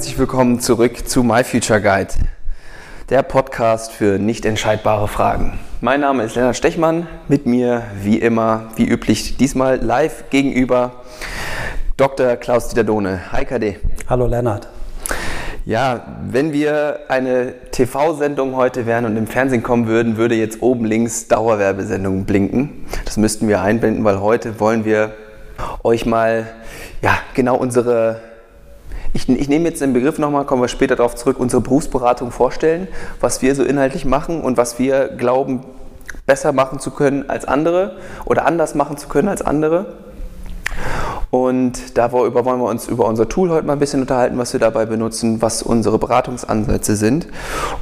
Herzlich willkommen zurück zu My Future Guide, der Podcast für nicht entscheidbare Fragen. Mein Name ist Lennart Stechmann, mit mir wie immer, wie üblich, diesmal live gegenüber Dr. Klaus-Dieter Dohne. Hi KD. Hallo Lennart. Ja, wenn wir eine TV-Sendung heute wären und im Fernsehen kommen würden, würde jetzt oben links Dauerwerbesendung blinken. Das müssten wir einblenden, weil heute wollen wir euch mal ja, genau unsere ich, ich, nehme jetzt den Begriff nochmal, kommen wir später darauf zurück, unsere Berufsberatung vorstellen, was wir so inhaltlich machen und was wir glauben, besser machen zu können als andere oder anders machen zu können als andere. Und darüber wollen wir uns über unser Tool heute mal ein bisschen unterhalten, was wir dabei benutzen, was unsere Beratungsansätze sind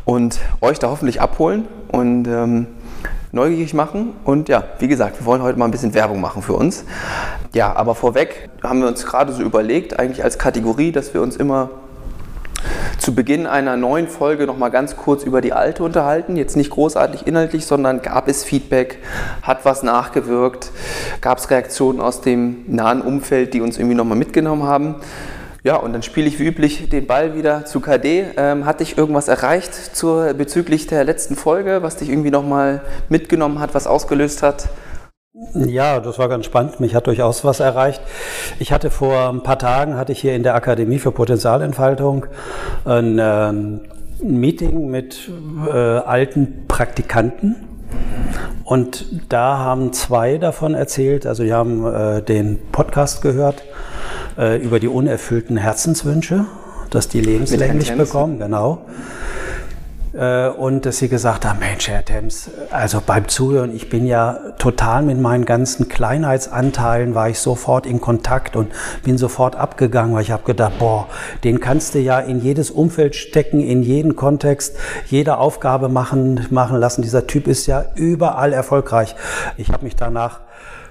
und euch da hoffentlich abholen und ähm, neugierig machen. Und ja, wie gesagt, wir wollen heute mal ein bisschen Werbung machen für uns. Ja, aber vorweg haben wir uns gerade so überlegt, eigentlich als Kategorie, dass wir uns immer zu Beginn einer neuen Folge noch mal ganz kurz über die alte unterhalten. Jetzt nicht großartig inhaltlich, sondern gab es Feedback, hat was nachgewirkt, gab es Reaktionen aus dem nahen Umfeld, die uns irgendwie noch mal mitgenommen haben. Ja, und dann spiele ich wie üblich den Ball wieder zu KD. Ähm, hat dich irgendwas erreicht zur, bezüglich der letzten Folge, was dich irgendwie nochmal mitgenommen hat, was ausgelöst hat? Ja, das war ganz spannend. Mich hat durchaus was erreicht. Ich hatte vor ein paar Tagen, hatte ich hier in der Akademie für Potenzialentfaltung ein, äh, Meeting mit äh, alten Praktikanten. Und da haben zwei davon erzählt, also die haben äh, den Podcast gehört äh, über die unerfüllten Herzenswünsche, dass die lebenslänglich bekommen, genau. Äh, und dass sie gesagt haben, Mensch, Herr Thames, also beim Zuhören, ich bin ja total mit meinen ganzen Kleinheitsanteilen, war ich sofort in Kontakt und bin sofort abgegangen, weil ich habe gedacht, boah, den kannst du ja in jedes Umfeld stecken, in jeden Kontext, jede Aufgabe machen, machen lassen. Dieser Typ ist ja überall erfolgreich. Ich habe mich danach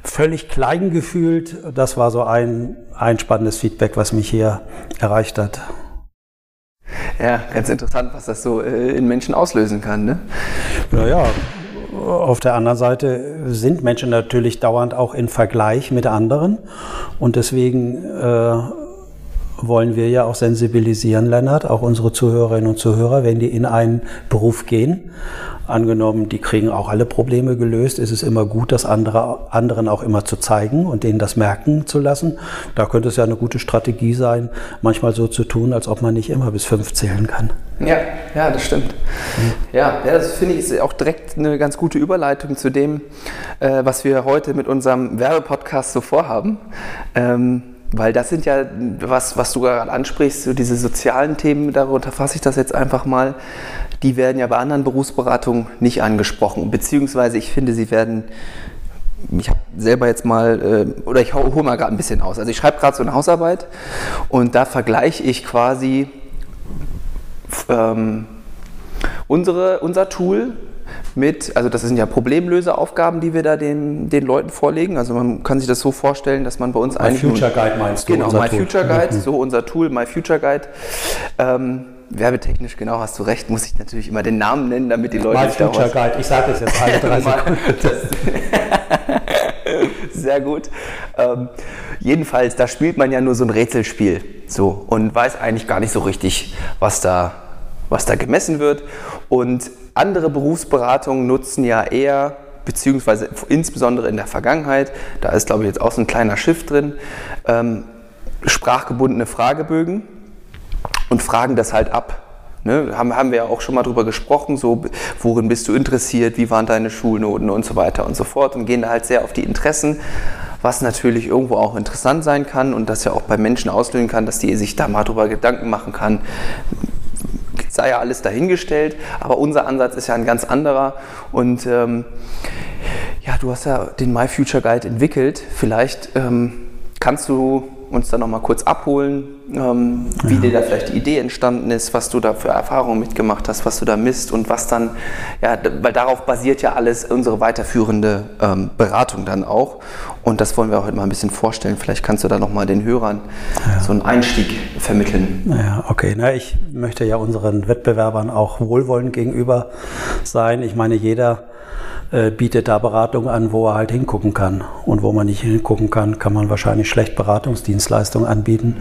völlig klein gefühlt. Das war so ein, ein spannendes Feedback, was mich hier erreicht hat. Ja, ganz interessant, was das so äh, in Menschen auslösen kann. Ne? Naja, auf der anderen Seite sind Menschen natürlich dauernd auch in Vergleich mit anderen und deswegen äh, wollen wir ja auch sensibilisieren, Lennart, auch unsere Zuhörerinnen und Zuhörer, wenn die in einen Beruf gehen Angenommen, die kriegen auch alle Probleme gelöst, ist es immer gut, das andere, anderen auch immer zu zeigen und denen das merken zu lassen. Da könnte es ja eine gute Strategie sein, manchmal so zu tun, als ob man nicht immer bis fünf zählen kann. Ja, ja, das stimmt. Ja, ja, das finde ich auch direkt eine ganz gute Überleitung zu dem, äh, was wir heute mit unserem Werbepodcast so vorhaben. Ähm, weil das sind ja, was, was du gerade ansprichst, so diese sozialen Themen, darunter fasse ich das jetzt einfach mal, die werden ja bei anderen Berufsberatungen nicht angesprochen. Beziehungsweise ich finde, sie werden, ich habe selber jetzt mal, äh, oder ich hole mal gerade ein bisschen aus. Also ich schreibe gerade so eine Hausarbeit und da vergleiche ich quasi ähm, unsere, unser Tool mit, also das sind ja Problemlöseaufgaben, die wir da den, den Leuten vorlegen. Also man kann sich das so vorstellen, dass man bei uns My eigentlich... My Future Guide meinst du? Genau, My Tool. Future Guide, mhm. so unser Tool, My Future Guide. Ähm, werbetechnisch, genau, hast du recht, muss ich natürlich immer den Namen nennen, damit die Leute... My Future Guide, ich sage es jetzt alle drei Sekunden. Sehr gut. Ähm, jedenfalls, da spielt man ja nur so ein Rätselspiel so und weiß eigentlich gar nicht so richtig, was da, was da gemessen wird. Und andere Berufsberatungen nutzen ja eher, beziehungsweise insbesondere in der Vergangenheit, da ist glaube ich jetzt auch so ein kleiner Shift drin, ähm, sprachgebundene Fragebögen und fragen das halt ab. Ne, haben, haben wir ja auch schon mal drüber gesprochen, so worin bist du interessiert, wie waren deine Schulnoten und so weiter und so fort und gehen da halt sehr auf die Interessen, was natürlich irgendwo auch interessant sein kann und das ja auch bei Menschen auslösen kann, dass die sich da mal drüber Gedanken machen kann, sei ja alles dahingestellt, aber unser Ansatz ist ja ein ganz anderer. Und ähm, ja, du hast ja den My Future Guide entwickelt. Vielleicht ähm, kannst du uns da nochmal kurz abholen, ähm, wie ja. dir da vielleicht die Idee entstanden ist, was du da für Erfahrungen mitgemacht hast, was du da misst und was dann, ja, weil darauf basiert ja alles unsere weiterführende ähm, Beratung dann auch. Und das wollen wir heute mal ein bisschen vorstellen. Vielleicht kannst du da nochmal den Hörern ja. so einen Einstieg vermitteln. Ja, okay. Na, ich möchte ja unseren Wettbewerbern auch wohlwollend gegenüber sein. Ich meine, jeder äh, bietet da Beratung an, wo er halt hingucken kann. Und wo man nicht hingucken kann, kann man wahrscheinlich schlecht Beratungsdienstleistungen anbieten.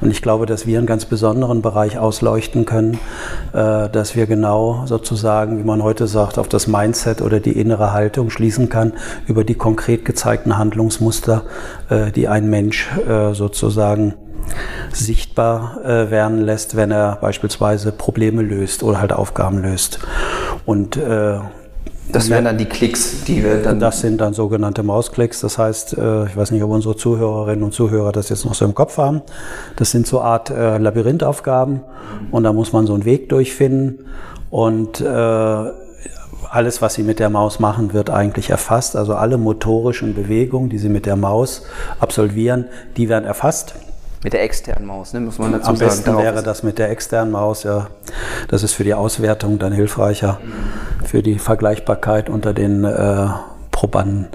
Und ich glaube, dass wir einen ganz besonderen Bereich ausleuchten können, äh, dass wir genau sozusagen, wie man heute sagt, auf das Mindset oder die innere Haltung schließen kann über die konkret gezeigten Handlungsmuster, äh, die ein Mensch sozusagen sichtbar werden lässt, wenn er beispielsweise Probleme löst oder halt Aufgaben löst. Und äh, das wären dann die Klicks, die wir dann. Das sind dann sogenannte Mausklicks. Das heißt, äh, ich weiß nicht, ob unsere Zuhörerinnen und Zuhörer das jetzt noch so im Kopf haben. Das sind so Art äh, Labyrinthaufgaben und da muss man so einen Weg durchfinden und äh, alles, was Sie mit der Maus machen, wird eigentlich erfasst. Also alle motorischen Bewegungen, die Sie mit der Maus absolvieren, die werden erfasst. Mit der externen Maus, ne, muss man dazu Am sagen. Am besten wäre das mit der externen Maus, ja. Das ist für die Auswertung dann hilfreicher, für die Vergleichbarkeit unter den äh, Probanden.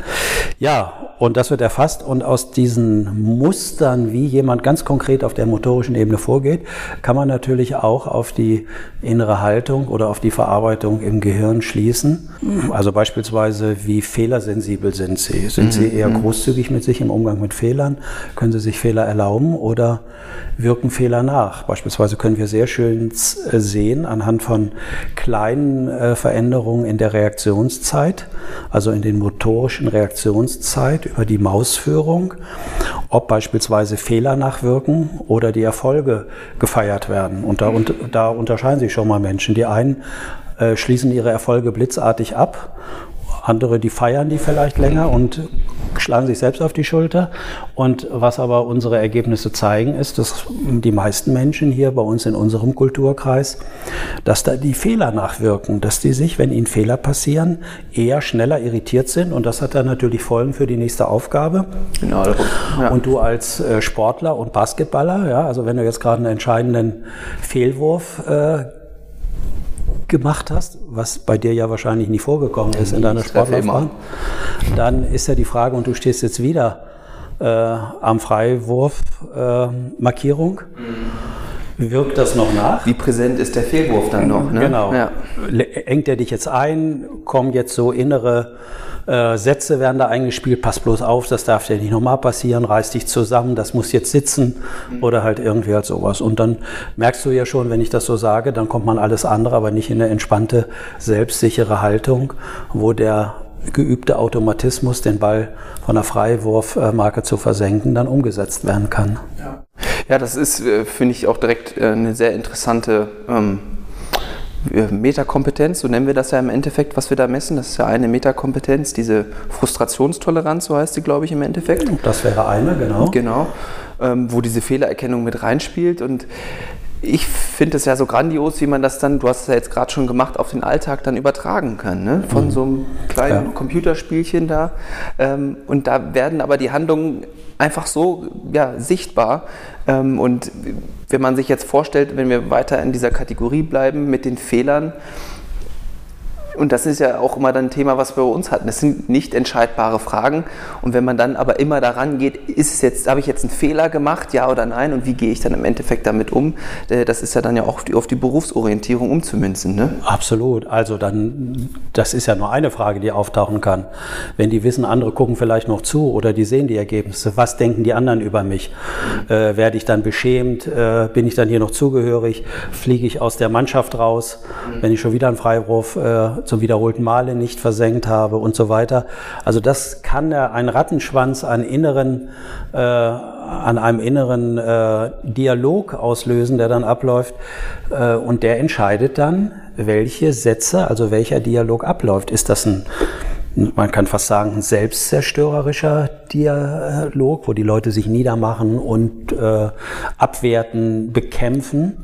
Ja, und das wird erfasst und aus diesen Mustern, wie jemand ganz konkret auf der motorischen Ebene vorgeht, kann man natürlich auch auf die innere Haltung oder auf die Verarbeitung im Gehirn schließen. Also beispielsweise, wie fehlersensibel sind Sie? Sind mhm. Sie eher mhm. großzügig mit sich im Umgang mit Fehlern? Können Sie sich Fehler erlauben oder wirken Fehler nach? Beispielsweise können wir sehr schön äh, sehen anhand von kleinen äh, Veränderungen in der Reaktionszeit, also in den motorischen Reaktionszeit über die Mausführung, ob beispielsweise Fehler nachwirken oder die Erfolge gefeiert werden. Und da, und, da unterscheiden sich schon mal Menschen. Die einen äh, schließen ihre Erfolge blitzartig ab andere, die feiern die vielleicht länger und schlagen sich selbst auf die Schulter. Und was aber unsere Ergebnisse zeigen, ist, dass die meisten Menschen hier bei uns in unserem Kulturkreis, dass da die Fehler nachwirken, dass die sich, wenn ihnen Fehler passieren, eher schneller irritiert sind. Und das hat dann natürlich Folgen für die nächste Aufgabe. Genau. Ja. Und du als äh, Sportler und Basketballer, ja, also wenn du jetzt gerade einen entscheidenden Fehlwurf äh, gemacht hast, was bei dir ja wahrscheinlich nie vorgekommen ist in deiner Sportlaufbahn, dann ist ja die Frage, und du stehst jetzt wieder äh, am Freiwurf-Markierung. Äh, Wirkt das noch nach? Wie präsent ist der Fehlwurf dann noch? Ne? Genau. Ja. Engt er dich jetzt ein? Kommen jetzt so innere äh, Sätze werden da eingespielt, pass bloß auf, das darf dir nicht nochmal passieren, reiß dich zusammen, das muss jetzt sitzen mhm. oder halt irgendwie halt sowas. Und dann merkst du ja schon, wenn ich das so sage, dann kommt man alles andere, aber nicht in eine entspannte, selbstsichere Haltung, wo der geübte Automatismus, den Ball von der Freiwurfmarke zu versenken, dann umgesetzt werden kann. Ja, ja das ist, äh, finde ich, auch direkt äh, eine sehr interessante ähm, Metakompetenz, so nennen wir das ja im Endeffekt, was wir da messen. Das ist ja eine Metakompetenz, diese Frustrationstoleranz, so heißt sie, glaube ich, im Endeffekt. Das wäre eine, genau. Genau, ähm, wo diese Fehlererkennung mit reinspielt. Und ich finde es ja so grandios, wie man das dann, du hast es ja jetzt gerade schon gemacht, auf den Alltag dann übertragen kann. Ne? Von mhm. so einem kleinen ja. Computerspielchen da. Ähm, und da werden aber die Handlungen einfach so ja, sichtbar. Ähm, und wenn man sich jetzt vorstellt, wenn wir weiter in dieser Kategorie bleiben mit den Fehlern, und das ist ja auch immer dann ein Thema, was wir bei uns hatten. Das sind nicht entscheidbare Fragen. Und wenn man dann aber immer daran geht, ist es jetzt, habe ich jetzt einen Fehler gemacht, ja oder nein? Und wie gehe ich dann im Endeffekt damit um? Äh, das ist ja dann ja auch auf die, Berufsorientierung umzumünzen. Ne? Absolut. Also dann, das ist ja nur eine Frage, die auftauchen kann. Wenn die wissen, andere gucken vielleicht noch zu oder die sehen die Ergebnisse, was denken die anderen über mich? Äh, werde ich dann beschämt? Äh, bin ich dann hier noch zugehörig? Fliege ich aus der Mannschaft raus, wenn ich schon wieder einen Freiwurf äh, zum wiederholten Male nicht versenkt habe und so weiter. Also das kann ein Rattenschwanz an inneren, äh, an einem inneren äh, Dialog auslösen, der dann abläuft äh, und der entscheidet dann, welche Sätze, also welcher Dialog abläuft. Ist das ein man kann fast sagen, ein selbstzerstörerischer Dialog, wo die Leute sich niedermachen und äh, abwerten, bekämpfen.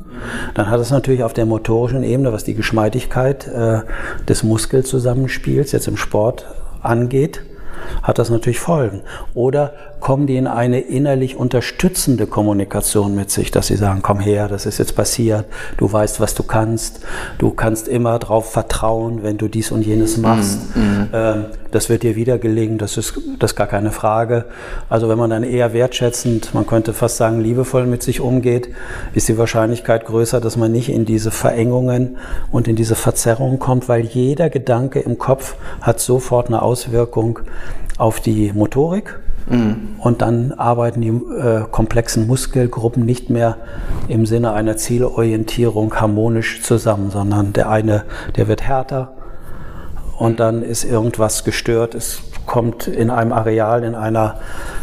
Dann hat es natürlich auf der motorischen Ebene, was die Geschmeidigkeit äh, des Muskelzusammenspiels jetzt im Sport angeht, hat das natürlich Folgen. Oder kommen die in eine innerlich unterstützende Kommunikation mit sich, dass sie sagen, komm her, das ist jetzt passiert, du weißt, was du kannst, du kannst immer darauf vertrauen, wenn du dies und jenes machst. Mm, mm. Ähm, das wird dir wieder gelingen, das ist, das ist gar keine Frage. Also wenn man dann eher wertschätzend, man könnte fast sagen liebevoll mit sich umgeht, ist die Wahrscheinlichkeit größer, dass man nicht in diese Verengungen und in diese Verzerrungen kommt, weil jeder Gedanke im Kopf hat sofort eine Auswirkung auf die Motorik. Mhm. Und dann arbeiten die äh, komplexen Muskelgruppen nicht mehr im Sinne einer Zielorientierung harmonisch zusammen, sondern der eine, der wird härter, und dann ist irgendwas gestört. Es kommt in einem Areal, in einer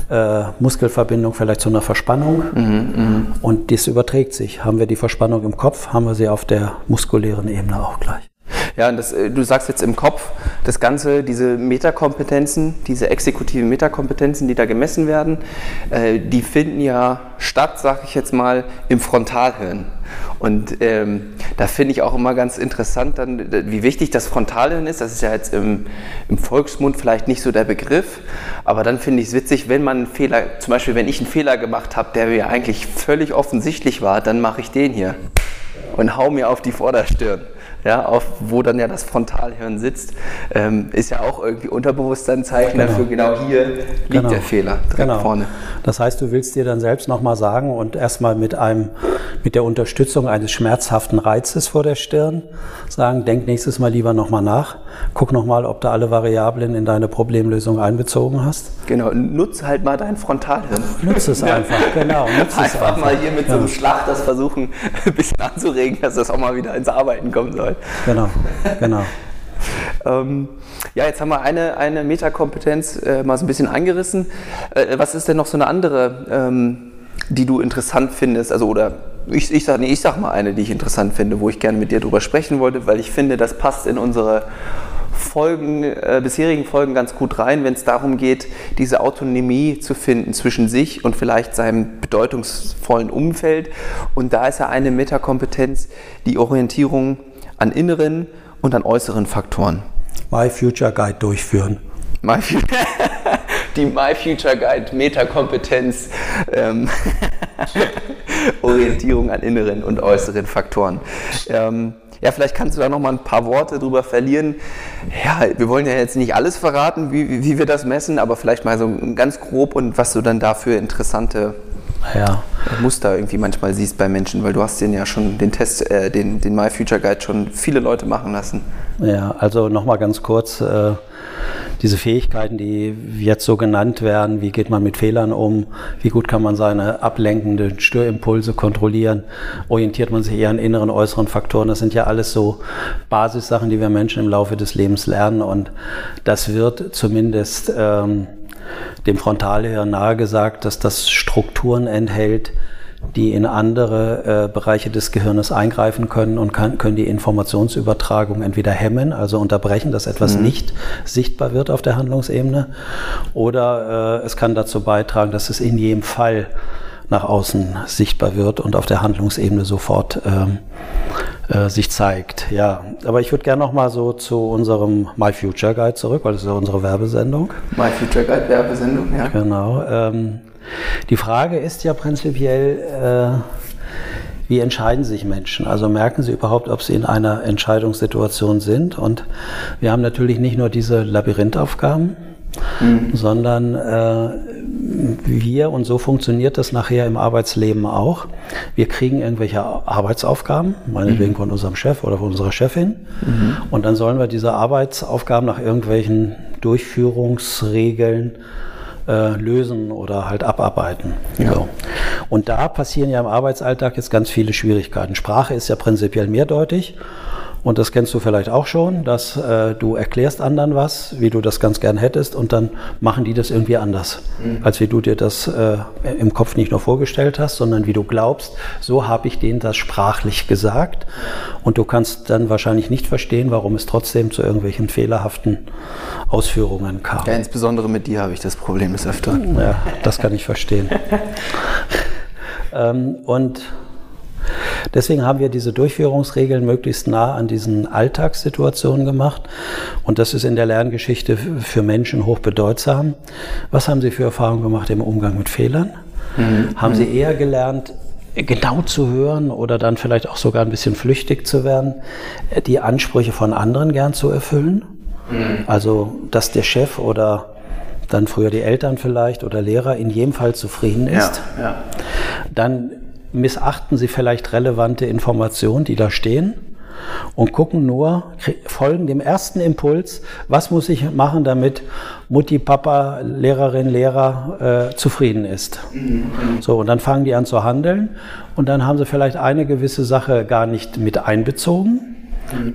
äh, Muskelverbindung vielleicht zu einer Verspannung mhm, mh. und das überträgt sich. Haben wir die Verspannung im Kopf, haben wir sie auf der muskulären Ebene auch gleich. Ja, und das, äh, du sagst jetzt im Kopf, das Ganze, diese Metakompetenzen, diese exekutiven Metakompetenzen, die da gemessen werden, äh, die finden ja statt, sage ich jetzt mal, im Frontalhirn. Und ähm, da finde ich auch immer ganz interessant, dann, wie wichtig das Frontalhirn ist. Das ist ja jetzt im, im Volksmund vielleicht nicht so der Begriff, aber dann finde ich es witzig, wenn man einen Fehler, zum Beispiel wenn ich einen Fehler gemacht habe, der mir eigentlich völlig offensichtlich war, dann mache ich den hier und hau mir auf die Vorderstirn ja, auf, wo dann ja das Frontalhirn sitzt, ähm, ist ja auch irgendwie Unterbewusstseinzeichen genau. dafür, genau hier liegt genau. der Fehler direkt genau. vorne. Das heißt, du willst dir dann selbst nochmal sagen und erstmal mit einem, mit der Unterstützung eines schmerzhaften Reizes vor der Stirn sagen, denk nächstes Mal lieber nochmal nach, guck nochmal, ob du alle Variablen in deine Problemlösung einbezogen hast. Genau, nutz halt mal dein Frontalhirn. Nutz es einfach, genau. Nutz einfach, einfach mal hier mit ja. so einem Schlag das versuchen, ein bisschen anzuregen, dass das auch mal wieder ins Arbeiten kommen soll. Genau, genau. ähm, ja, jetzt haben wir eine, eine Metakompetenz äh, mal so ein bisschen angerissen. Äh, was ist denn noch so eine andere, ähm, die du interessant findest? Also, oder ich, ich sage nee, sag mal eine, die ich interessant finde, wo ich gerne mit dir drüber sprechen wollte, weil ich finde, das passt in unsere Folgen, äh, bisherigen Folgen ganz gut rein, wenn es darum geht, diese Autonomie zu finden zwischen sich und vielleicht seinem bedeutungsvollen Umfeld. Und da ist ja eine Metakompetenz die Orientierung an inneren und an äußeren Faktoren. My Future Guide durchführen. My die My Future Guide Metakompetenz ähm, Orientierung an inneren und äußeren Faktoren. Ähm, ja, vielleicht kannst du da noch mal ein paar Worte drüber verlieren. Ja, wir wollen ja jetzt nicht alles verraten, wie, wie wir das messen, aber vielleicht mal so ganz grob und was du dann dafür interessante ja. Muster irgendwie manchmal siehst bei Menschen, weil du hast den ja schon den Test, äh, den, den My Future Guide schon viele Leute machen lassen. Ja, also nochmal ganz kurz. Äh diese Fähigkeiten, die jetzt so genannt werden, wie geht man mit Fehlern um, wie gut kann man seine ablenkenden Störimpulse kontrollieren, orientiert man sich eher an inneren, äußeren Faktoren, das sind ja alles so Basissachen, die wir Menschen im Laufe des Lebens lernen. Und das wird zumindest ähm, dem Frontalhirn nahegesagt, dass das Strukturen enthält, die in andere äh, Bereiche des Gehirnes eingreifen können und kann, können die Informationsübertragung entweder hemmen, also unterbrechen, dass etwas mhm. nicht sichtbar wird auf der Handlungsebene, oder äh, es kann dazu beitragen, dass es in jedem Fall nach außen sichtbar wird und auf der Handlungsebene sofort ähm, äh, sich zeigt. Ja, aber ich würde gerne noch mal so zu unserem My Future Guide zurück, weil das ist ja unsere Werbesendung. My Future Guide Werbesendung, ja. Genau. Ähm, die Frage ist ja prinzipiell, äh, wie entscheiden sich Menschen? Also merken sie überhaupt, ob sie in einer Entscheidungssituation sind? Und wir haben natürlich nicht nur diese Labyrinthaufgaben, mhm. sondern äh, wir, und so funktioniert das nachher im Arbeitsleben auch, wir kriegen irgendwelche Arbeitsaufgaben, meinetwegen mhm. von unserem Chef oder von unserer Chefin, mhm. und dann sollen wir diese Arbeitsaufgaben nach irgendwelchen Durchführungsregeln äh, lösen oder halt abarbeiten. Ja. So. Und da passieren ja im Arbeitsalltag jetzt ganz viele Schwierigkeiten. Sprache ist ja prinzipiell mehrdeutig und das kennst du vielleicht auch schon, dass äh, du erklärst anderen was, wie du das ganz gern hättest, und dann machen die das irgendwie anders, mhm. als wie du dir das äh, im Kopf nicht nur vorgestellt hast, sondern wie du glaubst, so habe ich denen das sprachlich gesagt. Und du kannst dann wahrscheinlich nicht verstehen, warum es trotzdem zu irgendwelchen fehlerhaften Ausführungen kam. Ja, insbesondere mit dir habe ich das Problem des Öfteren. Ja, das kann ich verstehen. ähm, und Deswegen haben wir diese Durchführungsregeln möglichst nah an diesen Alltagssituationen gemacht. Und das ist in der Lerngeschichte für Menschen hochbedeutsam. Was haben Sie für Erfahrungen gemacht im Umgang mit Fehlern? Mhm. Haben Sie eher gelernt, genau zu hören oder dann vielleicht auch sogar ein bisschen flüchtig zu werden, die Ansprüche von anderen gern zu erfüllen? Mhm. Also, dass der Chef oder dann früher die Eltern vielleicht oder Lehrer in jedem Fall zufrieden ist. Ja, ja. Dann missachten sie vielleicht relevante Informationen, die da stehen und gucken nur, folgen dem ersten Impuls, was muss ich machen, damit Mutti, Papa, Lehrerin, Lehrer äh, zufrieden ist. So, und dann fangen die an zu handeln und dann haben sie vielleicht eine gewisse Sache gar nicht mit einbezogen,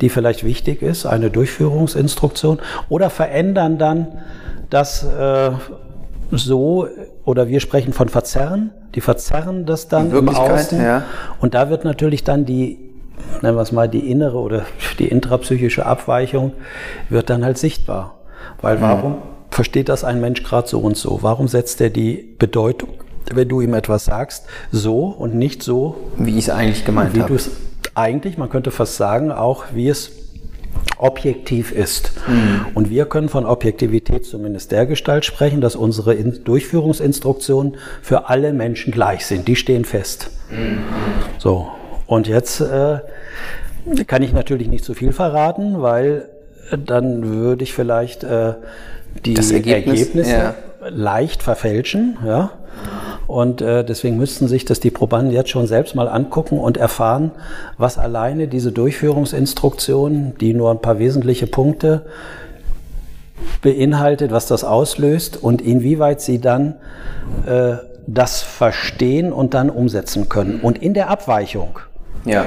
die vielleicht wichtig ist, eine Durchführungsinstruktion, oder verändern dann das äh, so, oder wir sprechen von Verzerren, die verzerren das dann im Außen. Ja. Und da wird natürlich dann die, nennen wir es mal, die innere oder die intrapsychische Abweichung wird dann halt sichtbar. Weil mhm. warum versteht das ein Mensch gerade so und so? Warum setzt er die Bedeutung, wenn du ihm etwas sagst, so und nicht so? Wie ich es eigentlich gemeint habe. Wie du es eigentlich, man könnte fast sagen, auch wie es objektiv ist. Mhm. Und wir können von Objektivität zumindest der Gestalt sprechen, dass unsere Durchführungsinstruktionen für alle Menschen gleich sind. Die stehen fest. Mhm. So. Und jetzt äh, kann ich natürlich nicht zu viel verraten, weil dann würde ich vielleicht äh, die Ergebnis, Ergebnisse ja. leicht verfälschen. Ja? Und äh, deswegen müssten sich das die Probanden jetzt schon selbst mal angucken und erfahren, was alleine diese Durchführungsinstruktion, die nur ein paar wesentliche Punkte beinhaltet, was das auslöst und inwieweit sie dann äh, das verstehen und dann umsetzen können. Und in der Abweichung, ja.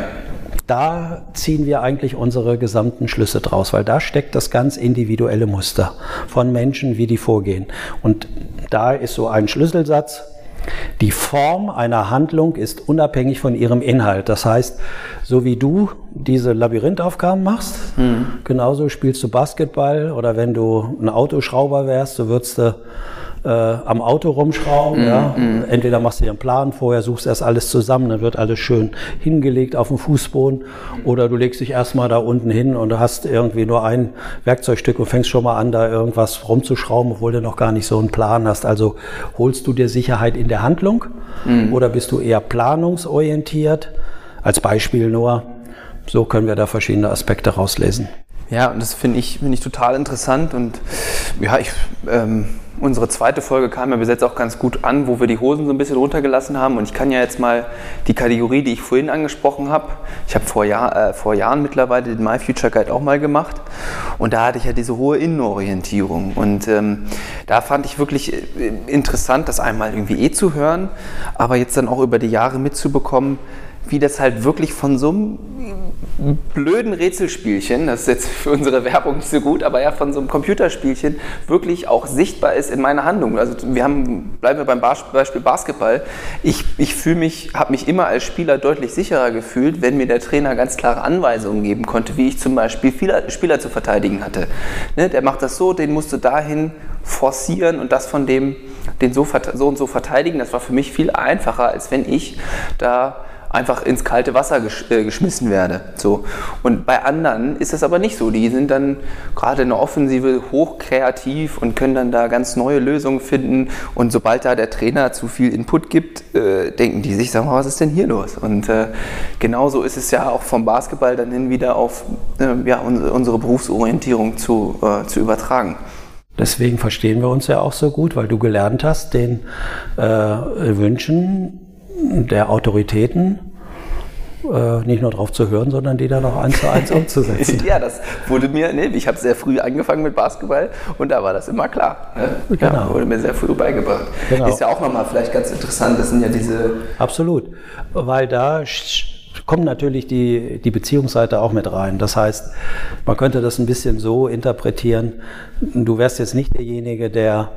da ziehen wir eigentlich unsere gesamten Schlüsse draus, weil da steckt das ganz individuelle Muster von Menschen, wie die vorgehen. Und da ist so ein Schlüsselsatz, die Form einer Handlung ist unabhängig von ihrem Inhalt. Das heißt, so wie du diese Labyrinthaufgaben machst, mhm. genauso spielst du Basketball oder wenn du ein Autoschrauber wärst, so würdest du äh, am Auto rumschrauben. Mm, ja. Mm. Entweder machst du dir einen Plan vorher, suchst erst alles zusammen, dann wird alles schön hingelegt auf dem Fußboden. Oder du legst dich erstmal da unten hin und du hast irgendwie nur ein Werkzeugstück und fängst schon mal an, da irgendwas rumzuschrauben, obwohl du noch gar nicht so einen Plan hast. Also holst du dir Sicherheit in der Handlung mm. oder bist du eher planungsorientiert? Als Beispiel nur, so können wir da verschiedene Aspekte rauslesen. Ja, und das finde ich, find ich total interessant und ja, ich, ähm, unsere zweite Folge kam ja bis jetzt auch ganz gut an, wo wir die Hosen so ein bisschen runtergelassen haben. Und ich kann ja jetzt mal die Kategorie, die ich vorhin angesprochen habe, ich habe vor, Jahr, äh, vor Jahren mittlerweile den My Future Guide auch mal gemacht. Und da hatte ich ja diese hohe Innenorientierung. Und ähm, da fand ich wirklich äh, interessant, das einmal irgendwie eh zu hören, aber jetzt dann auch über die Jahre mitzubekommen, wie das halt wirklich von so einem blöden Rätselspielchen, das ist jetzt für unsere Werbung nicht so gut, aber ja von so einem Computerspielchen wirklich auch sichtbar ist in meiner Handlung. Also wir haben, bleiben wir beim Beispiel Basketball. Ich, ich fühle mich, habe mich immer als Spieler deutlich sicherer gefühlt, wenn mir der Trainer ganz klare Anweisungen geben konnte, wie ich zum Beispiel Spieler, Spieler zu verteidigen hatte. Ne, der macht das so, den musst du dahin forcieren und das von dem, den so, so und so verteidigen. Das war für mich viel einfacher, als wenn ich da einfach ins kalte Wasser gesch äh, geschmissen werde. So. Und bei anderen ist das aber nicht so. Die sind dann gerade in der Offensive hochkreativ und können dann da ganz neue Lösungen finden. Und sobald da der Trainer zu viel Input gibt, äh, denken die sich, sag mal, was ist denn hier los? Und äh, genauso ist es ja auch vom Basketball dann hin wieder auf äh, ja, unsere Berufsorientierung zu, äh, zu übertragen. Deswegen verstehen wir uns ja auch so gut, weil du gelernt hast, den äh, Wünschen der Autoritäten äh, nicht nur drauf zu hören, sondern die dann auch eins zu eins umzusetzen. ja, das wurde mir, nee, ich habe sehr früh angefangen mit Basketball und da war das immer klar. Ne? Genau. Ja, wurde mir sehr früh beigebracht. Genau. Ist ja auch nochmal vielleicht ganz interessant, das sind ja diese... Absolut, weil da kommt natürlich die, die Beziehungsseite auch mit rein. Das heißt, man könnte das ein bisschen so interpretieren, du wärst jetzt nicht derjenige, der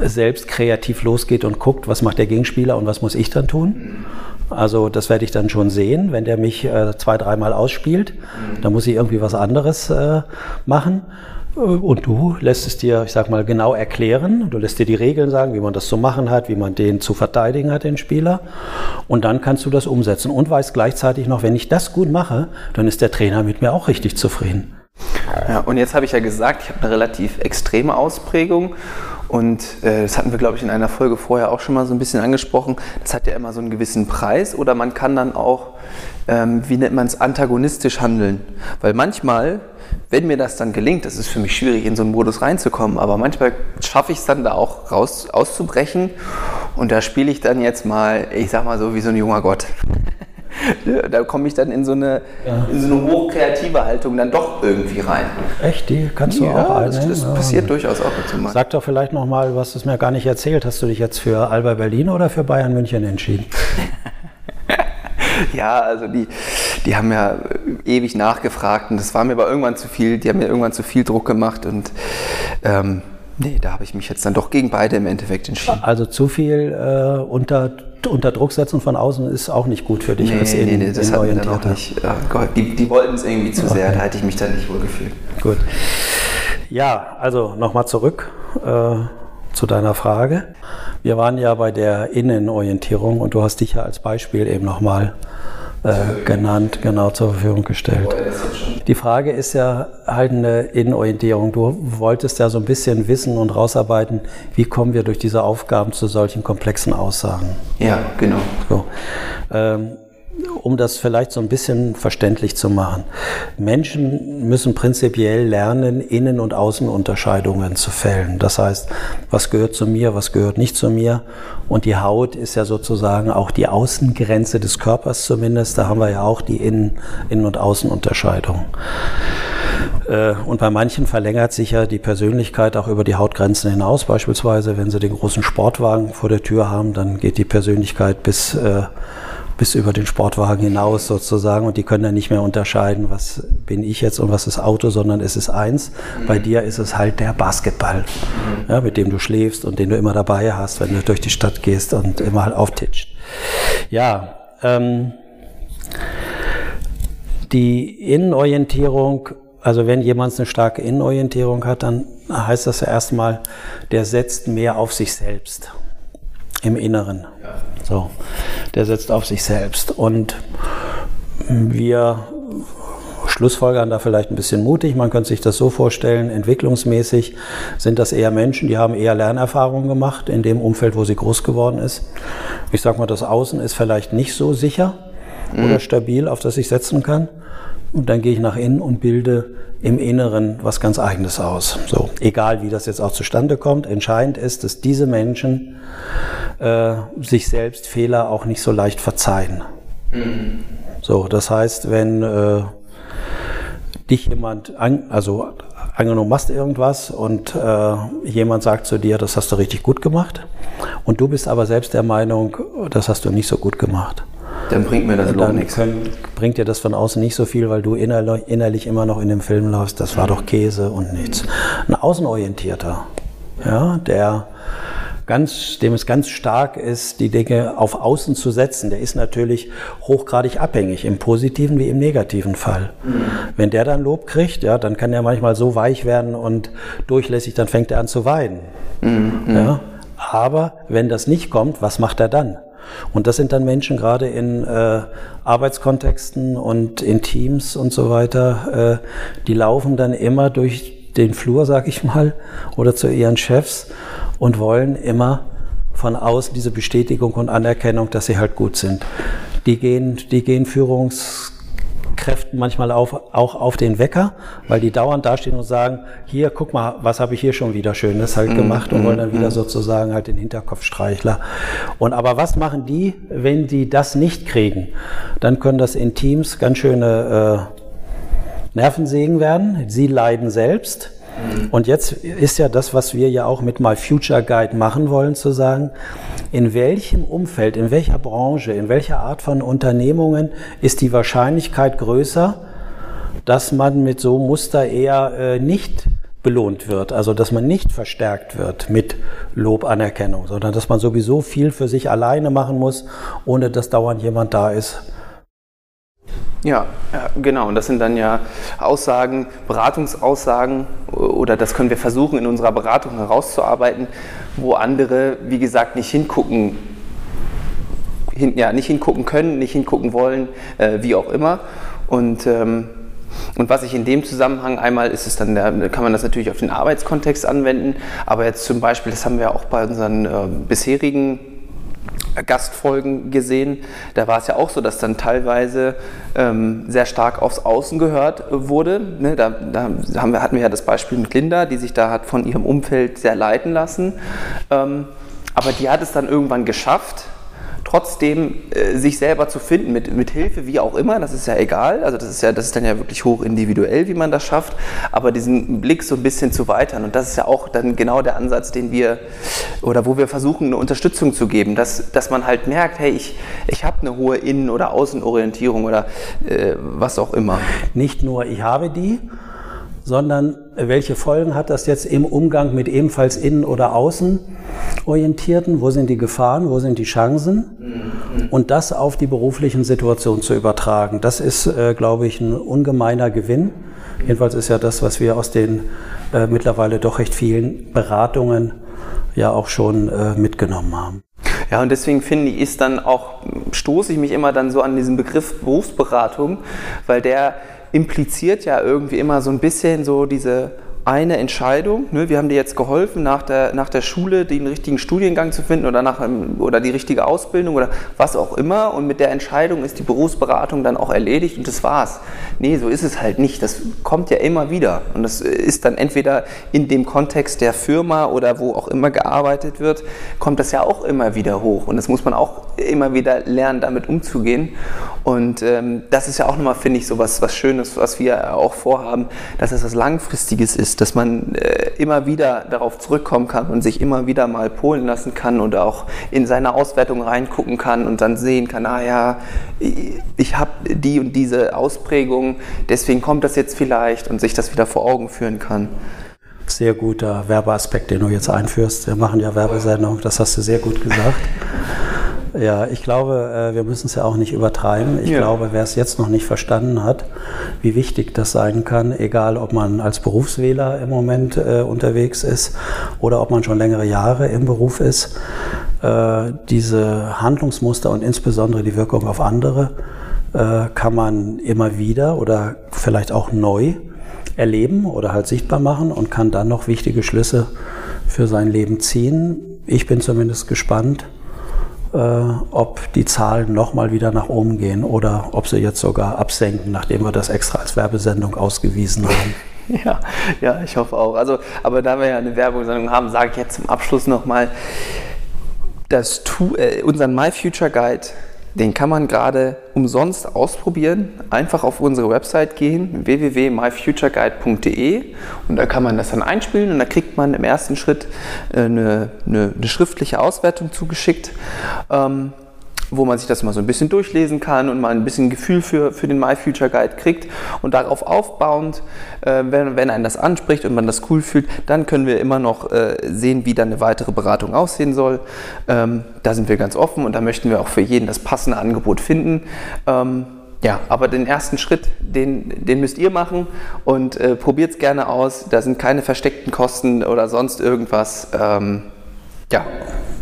selbst kreativ losgeht und guckt, was macht der Gegenspieler und was muss ich dann tun. Also das werde ich dann schon sehen, wenn der mich äh, zwei, dreimal ausspielt. Dann muss ich irgendwie was anderes äh, machen. und du lässt es dir, ich sag mal, genau erklären. Du lässt dir die Regeln sagen, wie man das zu machen hat, wie man den zu verteidigen hat, den Spieler. Und dann kannst du das umsetzen und weißt gleichzeitig noch, wenn ich das gut mache, dann ist der Trainer mit mir auch richtig zufrieden. Ja, und jetzt habe ich ja gesagt, ich habe eine relativ extreme Ausprägung. Und äh, das hatten wir, glaube ich, in einer Folge vorher auch schon mal so ein bisschen angesprochen. Das hat ja immer so einen gewissen Preis oder man kann dann auch, ähm, wie nennt man es, antagonistisch handeln. Weil manchmal, wenn mir das dann gelingt, das ist für mich schwierig, in so einen Modus reinzukommen, aber manchmal schaffe ich es dann da auch raus, auszubrechen. Und da spiele ich dann jetzt mal, ich sag mal so, wie so ein junger Gott. Da komme ich dann in so, eine, ja. in so eine hochkreative Haltung dann doch irgendwie rein. Echt? Die kannst du ja, auch einnehmen? Das, das passiert ja. durchaus auch dazu mal. Sag doch vielleicht nochmal, was du mir gar nicht erzählt. Hast du dich jetzt für Alba Berlin oder für Bayern München entschieden? ja, also die, die haben ja ewig nachgefragt und das war mir aber irgendwann zu viel. Die haben mir irgendwann zu viel Druck gemacht und ähm, nee, da habe ich mich jetzt dann doch gegen beide im Endeffekt entschieden. Also zu viel äh, unter unter Druck setzen von außen ist auch nicht gut für dich nee, als nee, nee, das hat mir dann auch nicht. die, die wollten es irgendwie zu sehr, okay. da hätte ich mich dann nicht wohl gefühlt. Gut. Ja, also nochmal zurück äh, zu deiner Frage. Wir waren ja bei der Innenorientierung und du hast dich ja als Beispiel eben nochmal äh, genannt, genau zur Verfügung gestellt. Die Frage ist ja halt eine Innenorientierung. Du wolltest ja so ein bisschen wissen und rausarbeiten, wie kommen wir durch diese Aufgaben zu solchen komplexen Aussagen. Ja, genau. So. Ähm, um das vielleicht so ein bisschen verständlich zu machen. Menschen müssen prinzipiell lernen, Innen- und Außenunterscheidungen zu fällen. Das heißt, was gehört zu mir, was gehört nicht zu mir. Und die Haut ist ja sozusagen auch die Außengrenze des Körpers zumindest. Da haben wir ja auch die Innen-, Innen und Außenunterscheidung. Äh, und bei manchen verlängert sich ja die Persönlichkeit auch über die Hautgrenzen hinaus. Beispielsweise, wenn sie den großen Sportwagen vor der Tür haben, dann geht die Persönlichkeit bis äh, bis über den Sportwagen hinaus sozusagen und die können dann nicht mehr unterscheiden, was bin ich jetzt und was ist Auto, sondern es ist eins. Mhm. Bei dir ist es halt der Basketball, mhm. ja, mit dem du schläfst und den du immer dabei hast, wenn du durch die Stadt gehst und immer halt auftitscht. Ja, ähm, die Innenorientierung also wenn jemand eine starke Innenorientierung hat, dann heißt das ja erstmal, der setzt mehr auf sich selbst im Inneren. So, der setzt auf sich selbst. Und wir schlussfolgern da vielleicht ein bisschen mutig. Man könnte sich das so vorstellen, entwicklungsmäßig sind das eher Menschen, die haben eher Lernerfahrungen gemacht in dem Umfeld, wo sie groß geworden ist. Ich sage mal, das Außen ist vielleicht nicht so sicher mhm. oder stabil, auf das ich setzen kann. Und dann gehe ich nach innen und bilde im Inneren was ganz Eigenes aus. So, egal wie das jetzt auch zustande kommt, entscheidend ist, dass diese Menschen äh, sich selbst Fehler auch nicht so leicht verzeihen. Mhm. So, das heißt, wenn äh, dich jemand, an, also angenommen machst irgendwas und äh, jemand sagt zu dir, das hast du richtig gut gemacht und du bist aber selbst der Meinung, das hast du nicht so gut gemacht dann bringt mir das Lob nichts. Bringt dir das von außen nicht so viel, weil du innerlich, innerlich immer noch in dem Film läufst, das war doch Käse und nichts. Ein Außenorientierter, ja, der ganz, dem es ganz stark ist, die Dinge auf Außen zu setzen, der ist natürlich hochgradig abhängig, im positiven wie im negativen Fall. Mhm. Wenn der dann Lob kriegt, ja, dann kann er manchmal so weich werden und durchlässig, dann fängt er an zu weinen. Mhm. Ja, aber wenn das nicht kommt, was macht er dann? Und das sind dann Menschen gerade in äh, Arbeitskontexten und in Teams und so weiter, äh, die laufen dann immer durch den Flur, sag ich mal, oder zu ihren Chefs und wollen immer von außen diese Bestätigung und Anerkennung, dass sie halt gut sind. Die gehen, die gehen Führungs Kräften manchmal auf, auch auf den Wecker, weil die dauernd dastehen und sagen, hier, guck mal, was habe ich hier schon wieder Schönes halt mhm, gemacht und wollen dann wieder mhm. sozusagen halt den Hinterkopfstreichler. Und aber was machen die, wenn die das nicht kriegen? Dann können das in Teams ganz schöne äh, Nervensägen werden. Sie leiden selbst. Mhm. Und jetzt ist ja das, was wir ja auch mit My Future Guide machen wollen, zu sagen, in welchem Umfeld, in welcher Branche, in welcher Art von Unternehmungen ist die Wahrscheinlichkeit größer, dass man mit so Muster eher äh, nicht belohnt wird, also dass man nicht verstärkt wird mit Lobanerkennung, sondern dass man sowieso viel für sich alleine machen muss, ohne dass dauernd jemand da ist, Ja, genau. Und das sind dann ja Aussagen, Beratungsaussagen oder das können wir versuchen in unserer Beratung herauszuarbeiten, wo andere, wie gesagt, nicht hingucken, hin, ja, nicht hingucken können, nicht hingucken wollen, äh, wie auch immer. Und ähm, und was ich in dem Zusammenhang einmal ist es dann, da kann man das natürlich auf den Arbeitskontext anwenden, aber jetzt zum Beispiel, das haben wir auch bei unseren äh, bisherigen Gastfolgen gesehen, da war es ja auch so, dass dann teilweise ähm, sehr stark aufs Außen gehört wurde. Ne, da, da haben wir, hatten wir ja das Beispiel mit Linda, die sich da hat von ihrem Umfeld sehr leiten lassen. Ähm, aber die hat es dann irgendwann geschafft, trotzdem äh, sich selber zu finden, mit, mit Hilfe, wie auch immer, das ist ja egal, also das ist ja, das ist dann ja wirklich hoch individuell, wie man das schafft, aber diesen Blick so ein bisschen zu weitern und das ist ja auch dann genau der Ansatz, den wir, oder wo wir versuchen, eine Unterstützung zu geben, dass, dass man halt merkt, hey, ich, ich habe eine hohe Innen- oder Außenorientierung oder äh, was auch immer. Nicht nur ich habe die, sondern welche Folgen hat das jetzt im Umgang mit ebenfalls innen- oder außenorientierten? Wo sind die Gefahren, wo sind die Chancen? Und das auf die beruflichen Situationen zu übertragen, das ist, äh, glaube ich, ein ungemeiner Gewinn. Jedenfalls ist ja das, was wir aus den äh, mittlerweile doch recht vielen Beratungen ja auch schon äh, mitgenommen haben. Ja, und deswegen finde ich, ist dann auch, stoße ich mich immer dann so an diesen Begriff Berufsberatung, weil der impliziert ja irgendwie immer so ein bisschen so diese eine Entscheidung. Ne? Wir haben dir jetzt geholfen, nach der, nach der Schule den richtigen Studiengang zu finden oder, nach, oder die richtige Ausbildung oder was auch immer. Und mit der Entscheidung ist die Berufsberatung dann auch erledigt und das war's. Nee, so ist es halt nicht. Das kommt ja immer wieder. Und das ist dann entweder in dem Kontext der Firma oder wo auch immer gearbeitet wird, kommt das ja auch immer wieder hoch. Und das muss man auch immer wieder lernen, damit umzugehen. Und ähm, das ist ja auch nochmal, finde ich, so was, was Schönes, was wir auch vorhaben, dass es was Langfristiges ist, dass man äh, immer wieder darauf zurückkommen kann und sich immer wieder mal polen lassen kann und auch in seine Auswertung reingucken kann und dann sehen kann, ah ja, ich habe die und diese Ausprägung, deswegen kommt das jetzt vielleicht und sich das wieder vor Augen führen kann. Sehr guter Werbeaspekt, den du jetzt einführst. Wir machen ja Werbesendung, das hast du sehr gut gesagt. Ja, ich glaube, äh, wir müssen es ja auch nicht übertreiben. Ich ja. glaube, wer es jetzt noch nicht verstanden hat, wie wichtig das sein kann, egal ob man als Berufswähler im Moment äh, unterwegs ist oder ob man schon längere Jahre im Beruf ist, äh, diese Handlungsmuster und insbesondere die Wirkung auf andere äh, kann man immer wieder oder vielleicht auch neu erleben oder halt sichtbar machen und kann dann noch wichtige Schlüsse für sein Leben ziehen. Ich bin zumindest gespannt, ob die Zahlen nochmal wieder nach oben gehen oder ob sie jetzt sogar absenken, nachdem wir das extra als Werbesendung ausgewiesen haben. Ja, ja, ich hoffe auch. Also, aber da wir ja eine Werbungssendung haben, sage ich jetzt zum Abschluss nochmal, dass äh, unseren My Future Guide den kann man gerade umsonst ausprobieren. Einfach auf unsere Website gehen, www.myfutureguide.de und da kann man das dann einspielen und da kriegt man im ersten Schritt äh, eine, eine, eine schriftliche Auswertung zugeschickt. Ähm, wo man sich das mal so ein bisschen durchlesen kann und mal ein bisschen Gefühl für, für den My Future Guide kriegt. Und darauf aufbauend, äh, wenn, wenn einen das anspricht und man das cool fühlt, dann können wir immer noch äh, sehen, wie dann eine weitere Beratung aussehen soll. Ähm, da sind wir ganz offen und da möchten wir auch für jeden das passende Angebot finden. Ähm, ja, aber den ersten Schritt, den, den müsst ihr machen und äh, probiert es gerne aus. Da sind keine versteckten Kosten oder sonst irgendwas. Ähm, ja.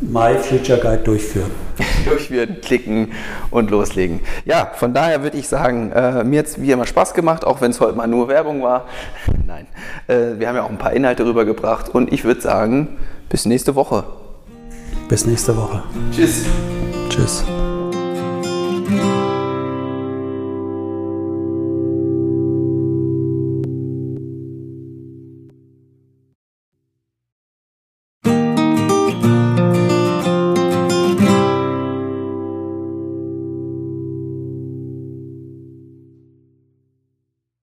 My Future Guide durchführen. durchführen, klicken und loslegen. Ja, von daher würde ich sagen, äh, mir hat es wie immer Spaß gemacht, auch wenn es heute mal nur Werbung war. Nein, äh, wir haben ja auch ein paar Inhalte rübergebracht und ich würde sagen, bis nächste Woche. Bis nächste Woche. Tschüss. Tschüss.